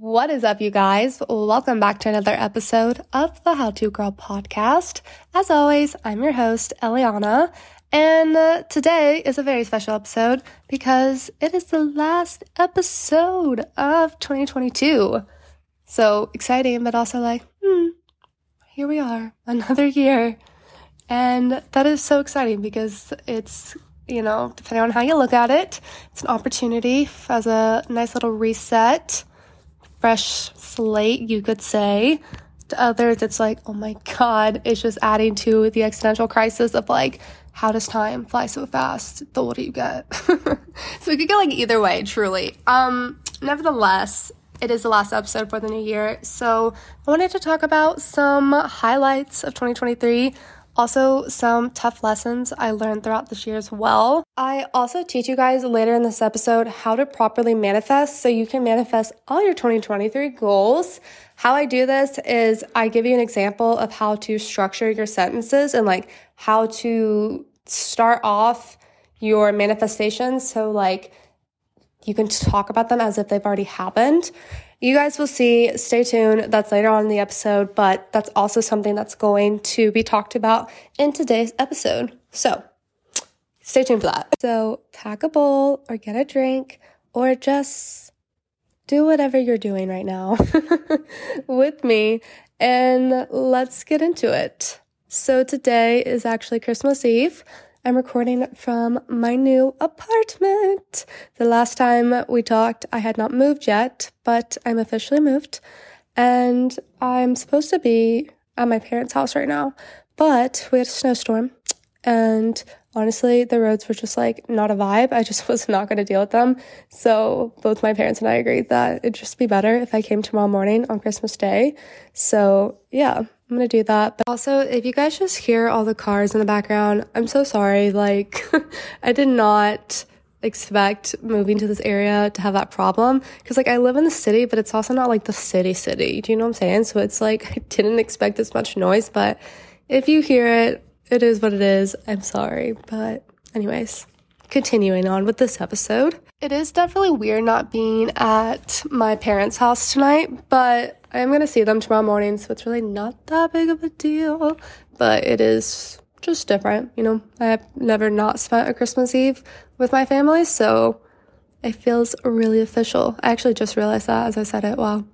What is up, you guys? Welcome back to another episode of the How To Girl podcast. As always, I'm your host, Elliana, and uh, today is a very special episode because it is the last episode of 2022. So exciting, but also like, hmm, here we are, another year. And that is so exciting because it's, you know, depending on how you look at it, it's an opportunity as a nice little reset fresh slate, you could say. To others, it's like, oh my God, it's just adding to the existential crisis of like, how does time fly so fast? The older you get. so we could go like either way, truly. Um, nevertheless, it is the last episode for the new year. So I wanted to talk about some highlights of 2023 also, some tough lessons I learned throughout this year as well. I also teach you guys later in this episode how to properly manifest so you can manifest all your 2023 goals. How I do this is I give you an example of how to structure your sentences and like how to start off your manifestations. So, like, you can talk about them as if they've already happened. You guys will see, stay tuned. That's later on in the episode, but that's also something that's going to be talked about in today's episode. So stay tuned for that. So pack a bowl or get a drink or just do whatever you're doing right now with me and let's get into it. So today is actually Christmas Eve. I'm recording from my new apartment. The last time we talked, I had not moved yet, but I'm officially moved. And I'm supposed to be at my parents' house right now, but we had a snowstorm. And honestly, the roads were just like not a vibe. I just was not going to deal with them. So both my parents and I agreed that it'd just be better if I came tomorrow morning on Christmas Day. So yeah, I'm gonna do that. But also, if you guys just hear all the cars in the background, I'm so sorry. Like, I did not expect moving to this area to have that problem. Because like I live in the city but it's also not like the city city. Do you know what I'm saying? So it's like I didn't expect this much noise but if you hear it it is what it is. I'm sorry. But anyways continuing on with this episode it is definitely weird not being at my parents house tonight but I am going to see them tomorrow morning, so it's really not that big of a deal, but it is just different. You know, I have never not spent a Christmas Eve with my family, so it feels really official. I actually just realized that as I said it. Wow.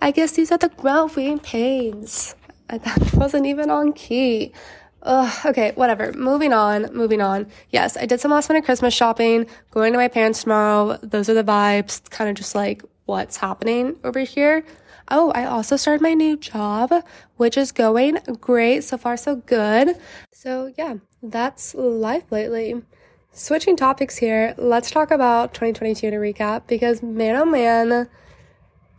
I guess these are the growing pains. That wasn't even on key. Ugh, okay, whatever. Moving on, moving on. Yes, I did some last minute Christmas shopping, going to my parents tomorrow. Those are the vibes. Kind of just like what's happening over here. Oh, I also started my new job, which is going great. So far, so good. So, yeah, that's life lately. Switching topics here, let's talk about 2022 to recap because man, oh man,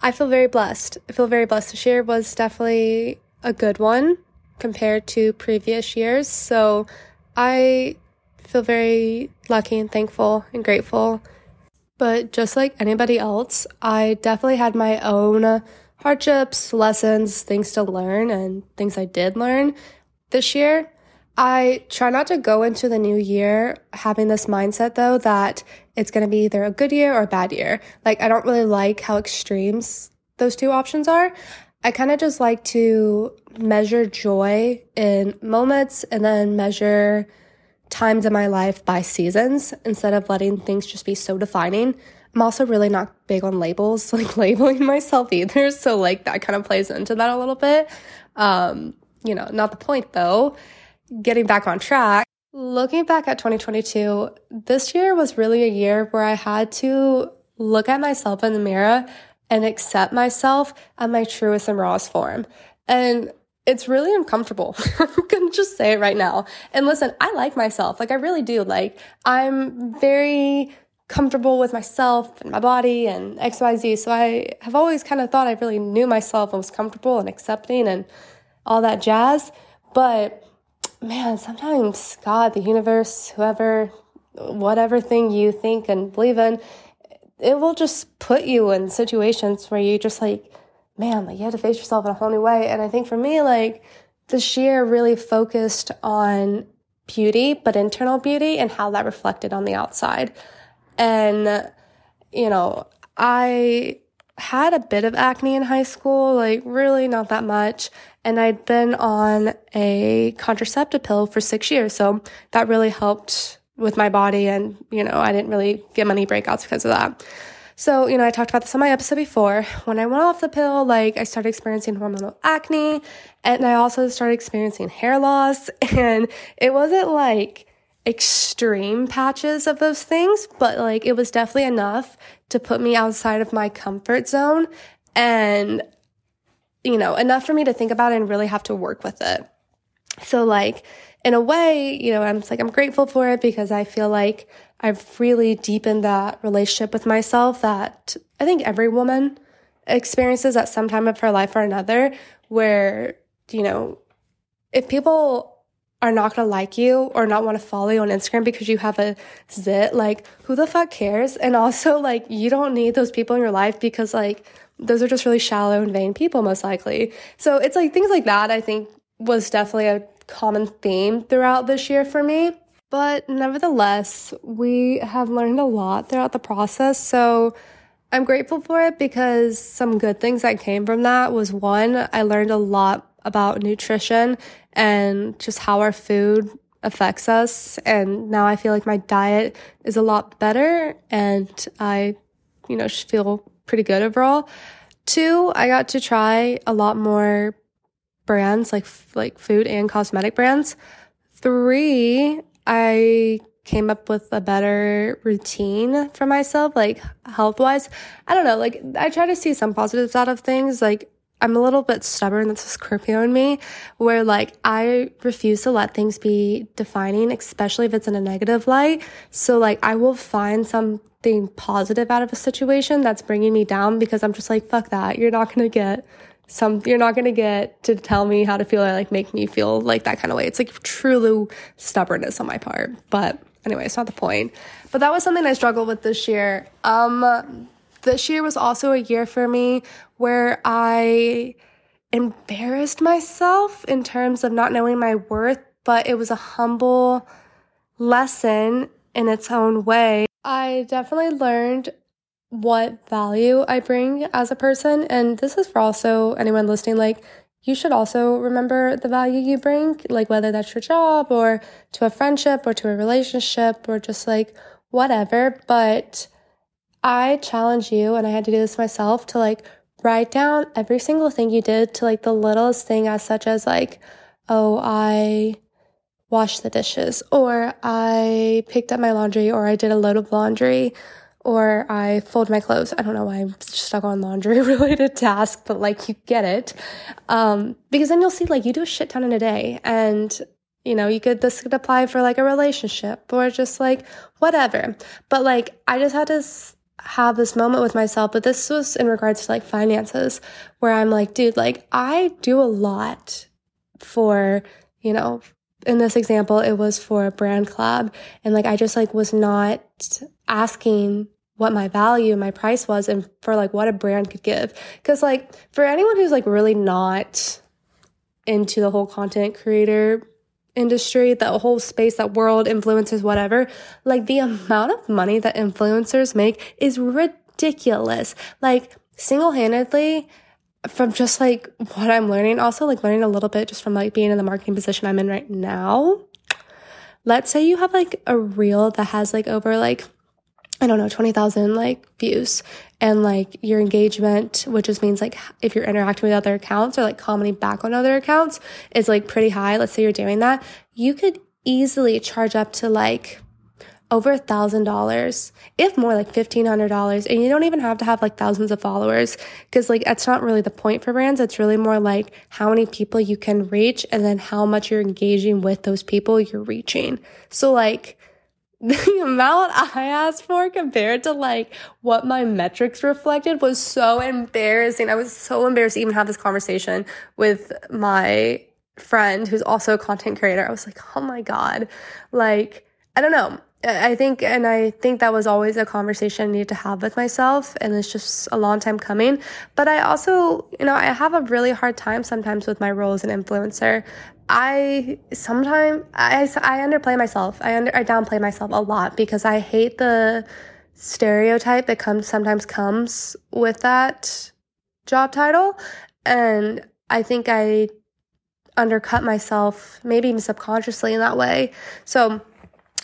I feel very blessed. I feel very blessed. This year was definitely a good one compared to previous years. So, I feel very lucky and thankful and grateful but just like anybody else, I definitely had my own hardships, lessons, things to learn, and things I did learn this year. I try not to go into the new year having this mindset though that it's going to be either a good year or a bad year. Like, I don't really like how extremes those two options are. I kind of just like to measure joy in moments and then measure times in my life by seasons instead of letting things just be so defining. I'm also really not big on labels, like labeling myself either. So like that kind of plays into that a little bit. Um, you know, not the point though. Getting back on track. Looking back at 2022, this year was really a year where I had to look at myself in the mirror and accept myself at my truest and rawest form. And it's really uncomfortable. I'm gonna just say it right now. And listen, I like myself. Like I really do. Like I'm very comfortable with myself and my body and XYZ. So I have always kind of thought I really knew myself and was comfortable and accepting and all that jazz. But man, sometimes God, the universe, whoever, whatever thing you think and believe in, it will just put you in situations where you just like man, like you have to face yourself in a whole new way. And I think for me, like this year really focused on beauty, but internal beauty and how that reflected on the outside. And, you know, I had a bit of acne in high school, like really not that much. And I'd been on a contraceptive pill for six years. So that really helped with my body. And, you know, I didn't really get many breakouts because of that. So, you know, I talked about this on my episode before. When I went off the pill, like I started experiencing hormonal acne and I also started experiencing hair loss. And it wasn't like extreme patches of those things, but like it was definitely enough to put me outside of my comfort zone and, you know, enough for me to think about it and really have to work with it. So, like, in a way, you know, I'm like, I'm grateful for it because I feel like I've really deepened that relationship with myself that I think every woman experiences at some time of her life or another, where, you know, if people are not gonna like you or not want to follow you on Instagram because you have a zit, like, who the fuck cares? And also, like, you don't need those people in your life because, like, those are just really shallow and vain people, most likely. So it's like things like that, I think, was definitely a common theme throughout this year for me. But nevertheless, we have learned a lot throughout the process. So I'm grateful for it because some good things that came from that was one, I learned a lot about nutrition and just how our food affects us. And now I feel like my diet is a lot better and I, you know, feel pretty good overall. Two, I got to try a lot more brands like like food and cosmetic brands. Three, I came up with a better routine for myself, like health wise. I don't know, like I try to see some positives out of things. Like I'm a little bit stubborn. That's a Scorpio in me, where like I refuse to let things be defining, especially if it's in a negative light. So like I will find something positive out of a situation that's bringing me down because I'm just like, fuck that. You're not going to get some you're not going to get to tell me how to feel or like make me feel like that kind of way. It's like truly stubbornness on my part. But anyway it's not the point. But that was something i struggled with this year. Um this year was also a year for me where i embarrassed myself in terms of not knowing my worth but it was a humble lesson in its own way. I definitely learned what value I bring as a person. And this is for also anyone listening, like, you should also remember the value you bring, like whether that's your job or to a friendship or to a relationship or just like whatever. But I challenge you, and I had to do this myself, to like write down every single thing you did to like the littlest thing, as such as like, oh, I washed the dishes, or I picked up my laundry, or I did a load of laundry, or I fold my clothes. I don't know why I'm stuck on laundry related tasks, but like you get it. Um, because then you'll see like you do a shit ton in a day and you know, you could, this could apply for like a relationship or just like whatever. But like, I just had to have this moment with myself, but this was in regards to like finances where I'm like, dude, like I do a lot for, you know, in this example, it was for a brand club. And like, I just like was not asking what my value, my price was, and for like what a brand could give. Cause like for anyone who's like really not into the whole content creator industry, that whole space, that world, influencers, whatever, like the amount of money that influencers make is ridiculous. Like single handedly, from just like what I'm learning, also like learning a little bit just from like being in the marketing position I'm in right now. Let's say you have like a reel that has like over like, I don't know, 20,000 like views and like your engagement, which just means like if you're interacting with other accounts or like commenting back on other accounts is like pretty high. Let's say you're doing that. You could easily charge up to like over a thousand dollars, if more like fifteen hundred dollars, and you don't even have to have like thousands of followers because like that's not really the point for brands. It's really more like how many people you can reach and then how much you're engaging with those people you're reaching. So like the amount I asked for compared to like what my metrics reflected was so embarrassing. I was so embarrassed to even have this conversation with my friend who's also a content creator. I was like, oh my God. Like, I don't know. I think, and I think that was always a conversation I needed to have with myself, and it's just a long time coming. But I also, you know, I have a really hard time sometimes with my role as an influencer. I sometimes I, I underplay myself. I under I downplay myself a lot because I hate the stereotype that comes sometimes comes with that job title. And I think I undercut myself, maybe even subconsciously in that way. So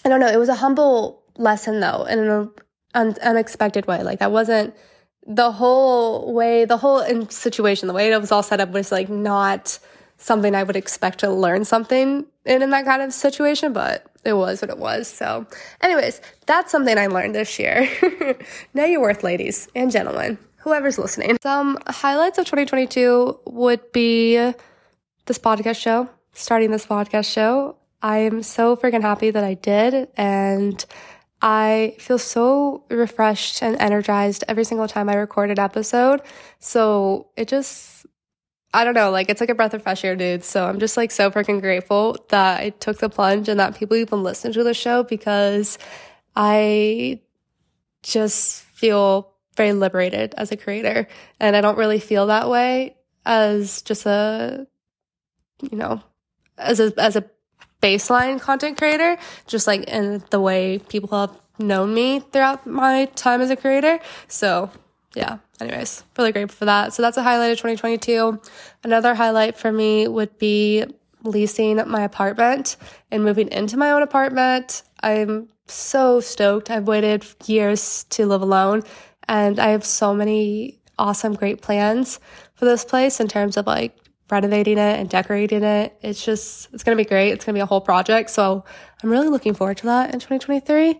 I don't know. It was a humble lesson though, in an un- unexpected way. Like that wasn't the whole way, the whole situation, the way it was all set up was like not something I would expect to learn something in, in that kind of situation, but it was what it was. So, anyways, that's something I learned this year. know your worth, ladies and gentlemen, whoever's listening. Some highlights of 2022 would be this podcast show, starting this podcast show. I am so freaking happy that I did. And I feel so refreshed and energized every single time I record an episode. So it just, I don't know, like it's like a breath of fresh air, dude. So I'm just like so freaking grateful that I took the plunge and that people even listen to the show because I just feel very liberated as a creator. And I don't really feel that way as just a, you know, as a, as a baseline content creator, just like in the way people have known me throughout my time as a creator. So, yeah, anyways, really grateful for that. So, that's a highlight of 2022. Another highlight for me would be leasing my apartment and moving into my own apartment. I'm so stoked. I've waited years to live alone, and I have so many awesome, great plans for this place in terms of like renovating it and decorating it. It's just, it's going to be great. It's going to be a whole project. So I'm really looking forward to that in 2023.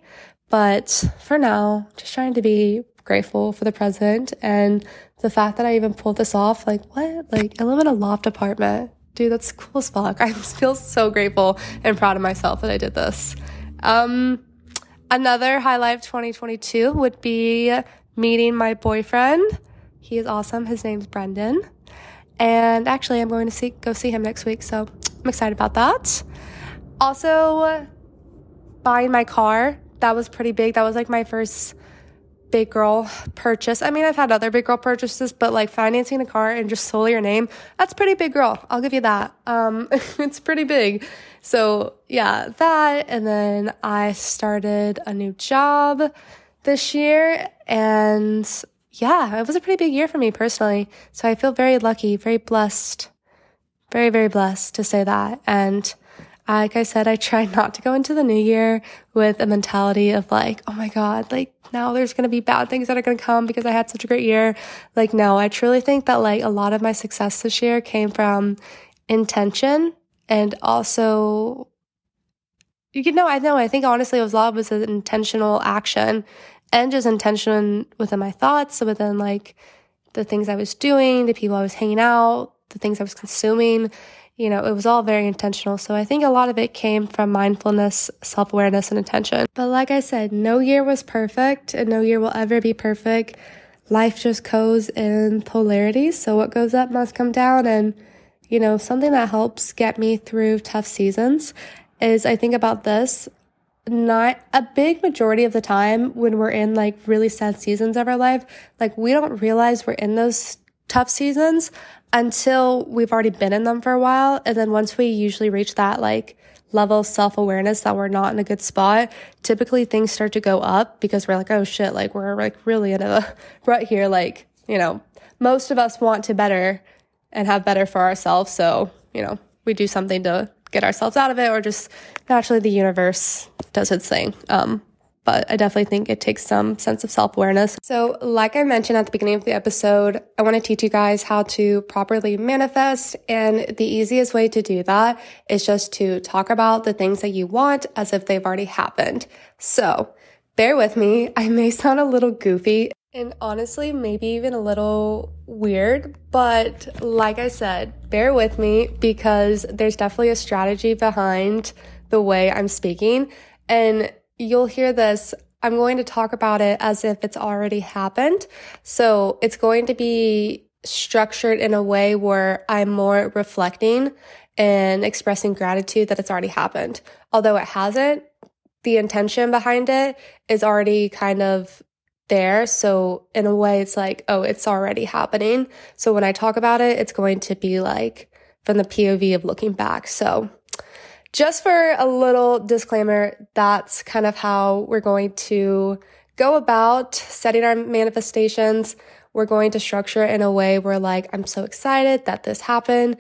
But for now, just trying to be grateful for the present and the fact that I even pulled this off. Like, what? Like, I live in a loft apartment. Dude, that's cool as fuck. I feel so grateful and proud of myself that I did this. Um, another highlight of 2022 would be meeting my boyfriend. He is awesome. His name's Brendan. And actually, I'm going to see, go see him next week. So I'm excited about that. Also, buying my car. That was pretty big. That was like my first big girl purchase. I mean, I've had other big girl purchases, but like financing a car and just solely your name, that's pretty big girl. I'll give you that. Um, it's pretty big. So yeah, that. And then I started a new job this year and yeah, it was a pretty big year for me personally. So I feel very lucky, very blessed, very, very blessed to say that. And uh, like I said, I try not to go into the new year with a mentality of like, oh my God, like now there's going to be bad things that are going to come because I had such a great year. Like, no, I truly think that like a lot of my success this year came from intention and also, you know, I know, I think honestly it was a lot was an intentional action and just intention within my thoughts, within like the things I was doing, the people I was hanging out, the things I was consuming. You know, it was all very intentional. So I think a lot of it came from mindfulness, self awareness, and attention. But like I said, no year was perfect and no year will ever be perfect. Life just goes in polarities. So what goes up must come down. And, you know, something that helps get me through tough seasons is I think about this not a big majority of the time when we're in like really sad seasons of our life, like we don't realize we're in those tough seasons until we've already been in them for a while. And then once we usually reach that like level of self awareness that we're not in a good spot, typically things start to go up because we're like, oh shit, like we're like really in a rut here. Like, you know, most of us want to better and have better for ourselves. So, you know, we do something to get ourselves out of it or just naturally the universe does its thing. Um, but I definitely think it takes some sense of self awareness. So, like I mentioned at the beginning of the episode, I want to teach you guys how to properly manifest. And the easiest way to do that is just to talk about the things that you want as if they've already happened. So, bear with me. I may sound a little goofy and honestly, maybe even a little weird, but like I said, bear with me because there's definitely a strategy behind the way I'm speaking. And you'll hear this. I'm going to talk about it as if it's already happened. So it's going to be structured in a way where I'm more reflecting and expressing gratitude that it's already happened. Although it hasn't, the intention behind it is already kind of there. So in a way, it's like, oh, it's already happening. So when I talk about it, it's going to be like from the POV of looking back. So just for a little disclaimer, that's kind of how we're going to go about setting our manifestations, we're going to structure it in a way where, like, I'm so excited that this happened,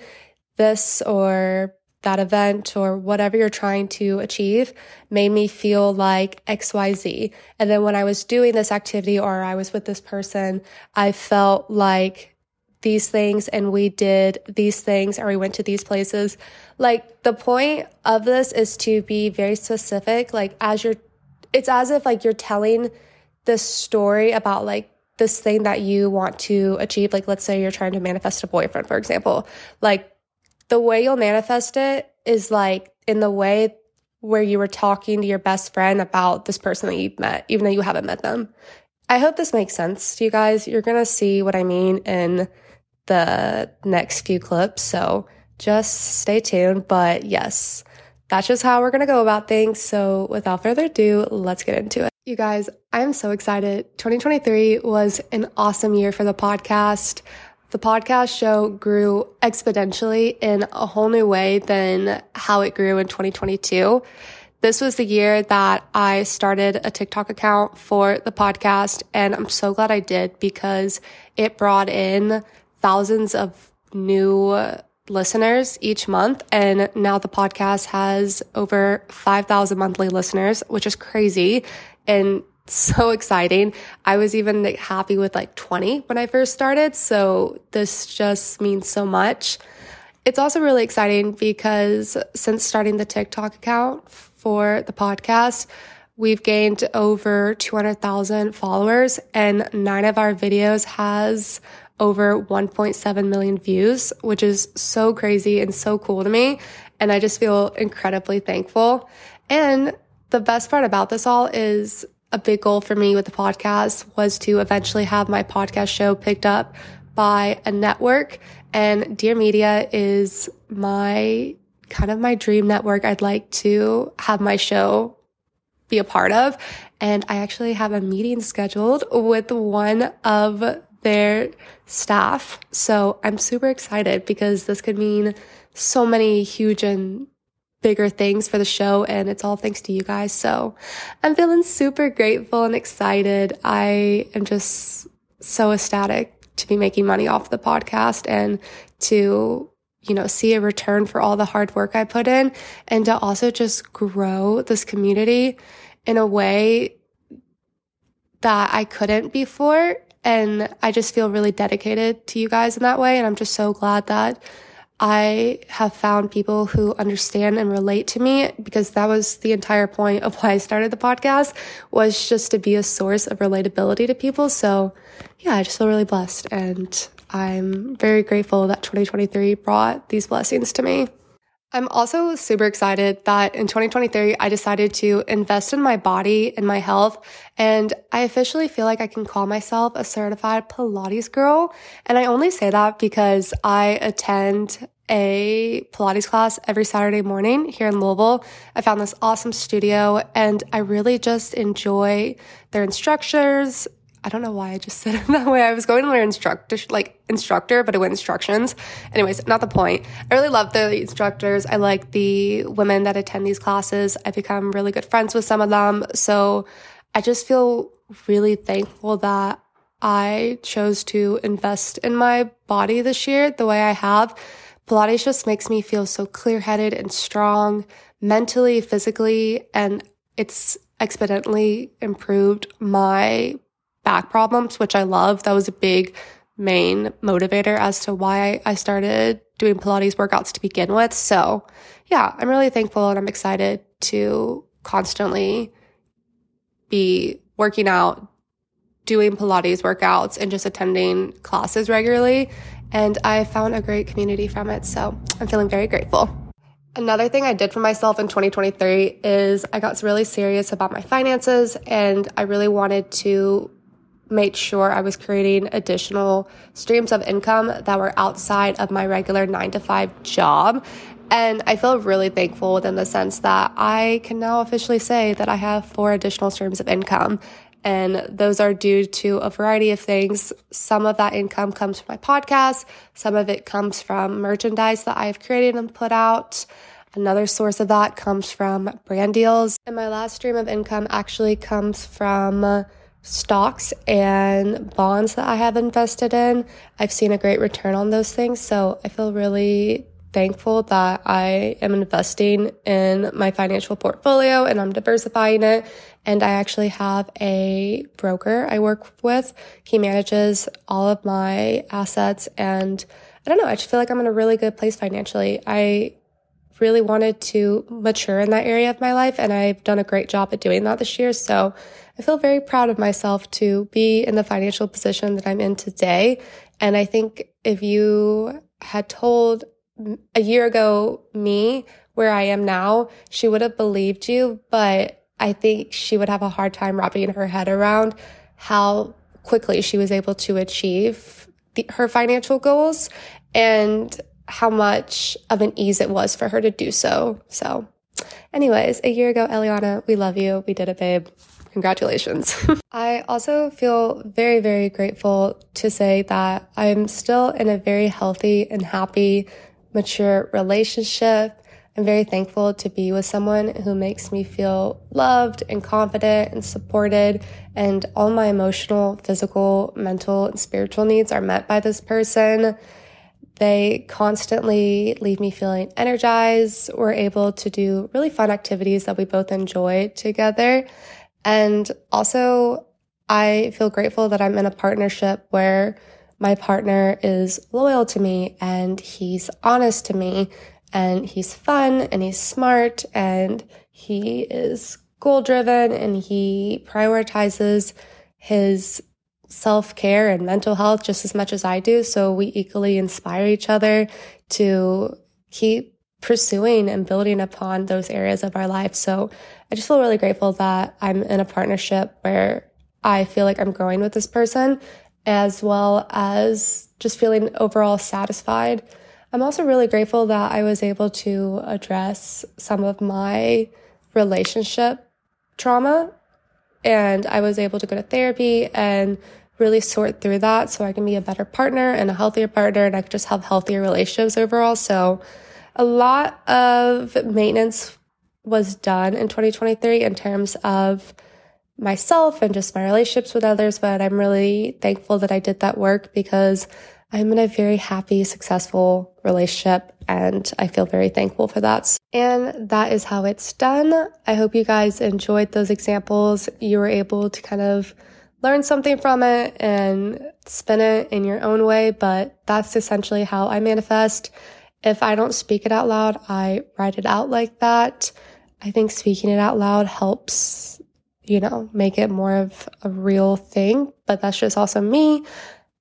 this or that event or whatever you're trying to achieve made me feel like XYZ. And then when I was doing this activity or I was with this person, I felt like these things and we did these things or we went to these places. Like the point of this is to be very specific. Like as you're, it's as if like you're telling this story about like this thing that you want to achieve. Like let's say you're trying to manifest a boyfriend, for example. Like the way you'll manifest it is like in the way where you were talking to your best friend about this person that you've met, even though you haven't met them. I hope this makes sense to you guys. You're going to see what I mean in the next few clips. So just stay tuned. But yes, that's just how we're going to go about things. So without further ado, let's get into it. You guys, I'm so excited. 2023 was an awesome year for the podcast the podcast show grew exponentially in a whole new way than how it grew in 2022. This was the year that I started a TikTok account for the podcast, and I'm so glad I did because it brought in thousands of new listeners each month. And now the podcast has over 5,000 monthly listeners, which is crazy. And so exciting. I was even happy with like 20 when I first started. So this just means so much. It's also really exciting because since starting the TikTok account for the podcast, we've gained over 200,000 followers and nine of our videos has over 1.7 million views, which is so crazy and so cool to me. And I just feel incredibly thankful. And the best part about this all is a big goal for me with the podcast was to eventually have my podcast show picked up by a network. And Dear Media is my kind of my dream network I'd like to have my show be a part of. And I actually have a meeting scheduled with one of their staff. So I'm super excited because this could mean so many huge and bigger things for the show and it's all thanks to you guys. So I'm feeling super grateful and excited. I am just so ecstatic to be making money off the podcast and to you know, see a return for all the hard work I put in and to also just grow this community in a way that I couldn't before. And I just feel really dedicated to you guys in that way. And I'm just so glad that I have found people who understand and relate to me because that was the entire point of why I started the podcast was just to be a source of relatability to people. So yeah, I just feel really blessed and I'm very grateful that 2023 brought these blessings to me. I'm also super excited that in 2023, I decided to invest in my body and my health. And I officially feel like I can call myself a certified Pilates girl. And I only say that because I attend a Pilates class every Saturday morning here in Louisville. I found this awesome studio and I really just enjoy their instructors I don't know why I just said it that way. I was going to learn instructor, like instructor, but it went instructions. Anyways, not the point. I really love the instructors. I like the women that attend these classes. I've become really good friends with some of them. So I just feel really thankful that I chose to invest in my body this year the way I have. Pilates just makes me feel so clear headed and strong mentally, physically, and it's exponentially improved my back problems, which I love. That was a big main motivator as to why I started doing Pilates workouts to begin with. So yeah, I'm really thankful and I'm excited to constantly be working out, doing Pilates workouts and just attending classes regularly. And I found a great community from it. So I'm feeling very grateful. Another thing I did for myself in 2023 is I got really serious about my finances and I really wanted to made sure I was creating additional streams of income that were outside of my regular nine to five job. And I feel really thankful within the sense that I can now officially say that I have four additional streams of income. And those are due to a variety of things. Some of that income comes from my podcast, some of it comes from merchandise that I've created and put out. Another source of that comes from brand deals. And my last stream of income actually comes from stocks and bonds that I have invested in, I've seen a great return on those things. So I feel really thankful that I am investing in my financial portfolio and I'm diversifying it. And I actually have a broker I work with. He manages all of my assets and I don't know, I just feel like I'm in a really good place financially. I really wanted to mature in that area of my life and I've done a great job at doing that this year. So I feel very proud of myself to be in the financial position that I'm in today. And I think if you had told a year ago me where I am now, she would have believed you, but I think she would have a hard time wrapping her head around how quickly she was able to achieve the, her financial goals and how much of an ease it was for her to do so. So, anyways, a year ago, Elliana, we love you. We did it, babe. Congratulations. I also feel very, very grateful to say that I'm still in a very healthy and happy, mature relationship. I'm very thankful to be with someone who makes me feel loved and confident and supported. And all my emotional, physical, mental, and spiritual needs are met by this person. They constantly leave me feeling energized. We're able to do really fun activities that we both enjoy together. And also, I feel grateful that I'm in a partnership where my partner is loyal to me and he's honest to me and he's fun and he's smart and he is goal driven and he prioritizes his self care and mental health just as much as I do. So we equally inspire each other to keep pursuing and building upon those areas of our life. So I just feel really grateful that I'm in a partnership where I feel like I'm growing with this person as well as just feeling overall satisfied. I'm also really grateful that I was able to address some of my relationship trauma and I was able to go to therapy and really sort through that so I can be a better partner and a healthier partner and I can just have healthier relationships overall. So a lot of maintenance was done in 2023 in terms of myself and just my relationships with others, but I'm really thankful that I did that work because I'm in a very happy, successful relationship and I feel very thankful for that. And that is how it's done. I hope you guys enjoyed those examples. You were able to kind of learn something from it and spin it in your own way, but that's essentially how I manifest. If I don't speak it out loud, I write it out like that. I think speaking it out loud helps, you know, make it more of a real thing, but that's just also me.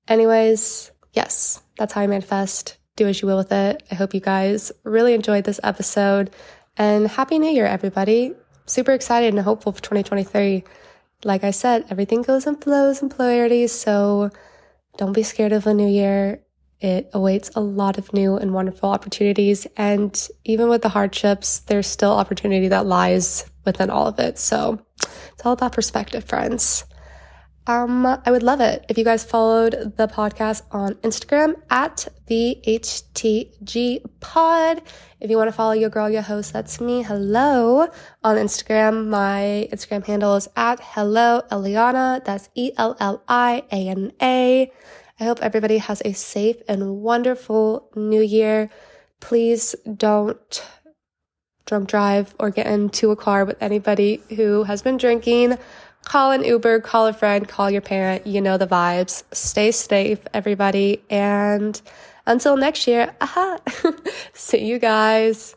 Anyways, yes, that's how I manifest. Do as you will with it. I hope you guys really enjoyed this episode and happy new year, everybody. Super excited and hopeful for 2023. Like I said, everything goes in flows and polarities. So don't be scared of a new year. It awaits a lot of new and wonderful opportunities. And even with the hardships, there's still opportunity that lies within all of it. So it's all about perspective, friends. Um, I would love it if you guys followed the podcast on Instagram at the HTG pod. If you want to follow your girl, your host, that's me. Hello on Instagram. My Instagram handle is at hello Elliana. That's E L L I A N A. I hope everybody has a safe and wonderful new year. Please don't drunk drive or get into a car with anybody who has been drinking. Call an Uber, call a friend, call your parent. You know the vibes. Stay safe, everybody. And until next year, aha, see you guys.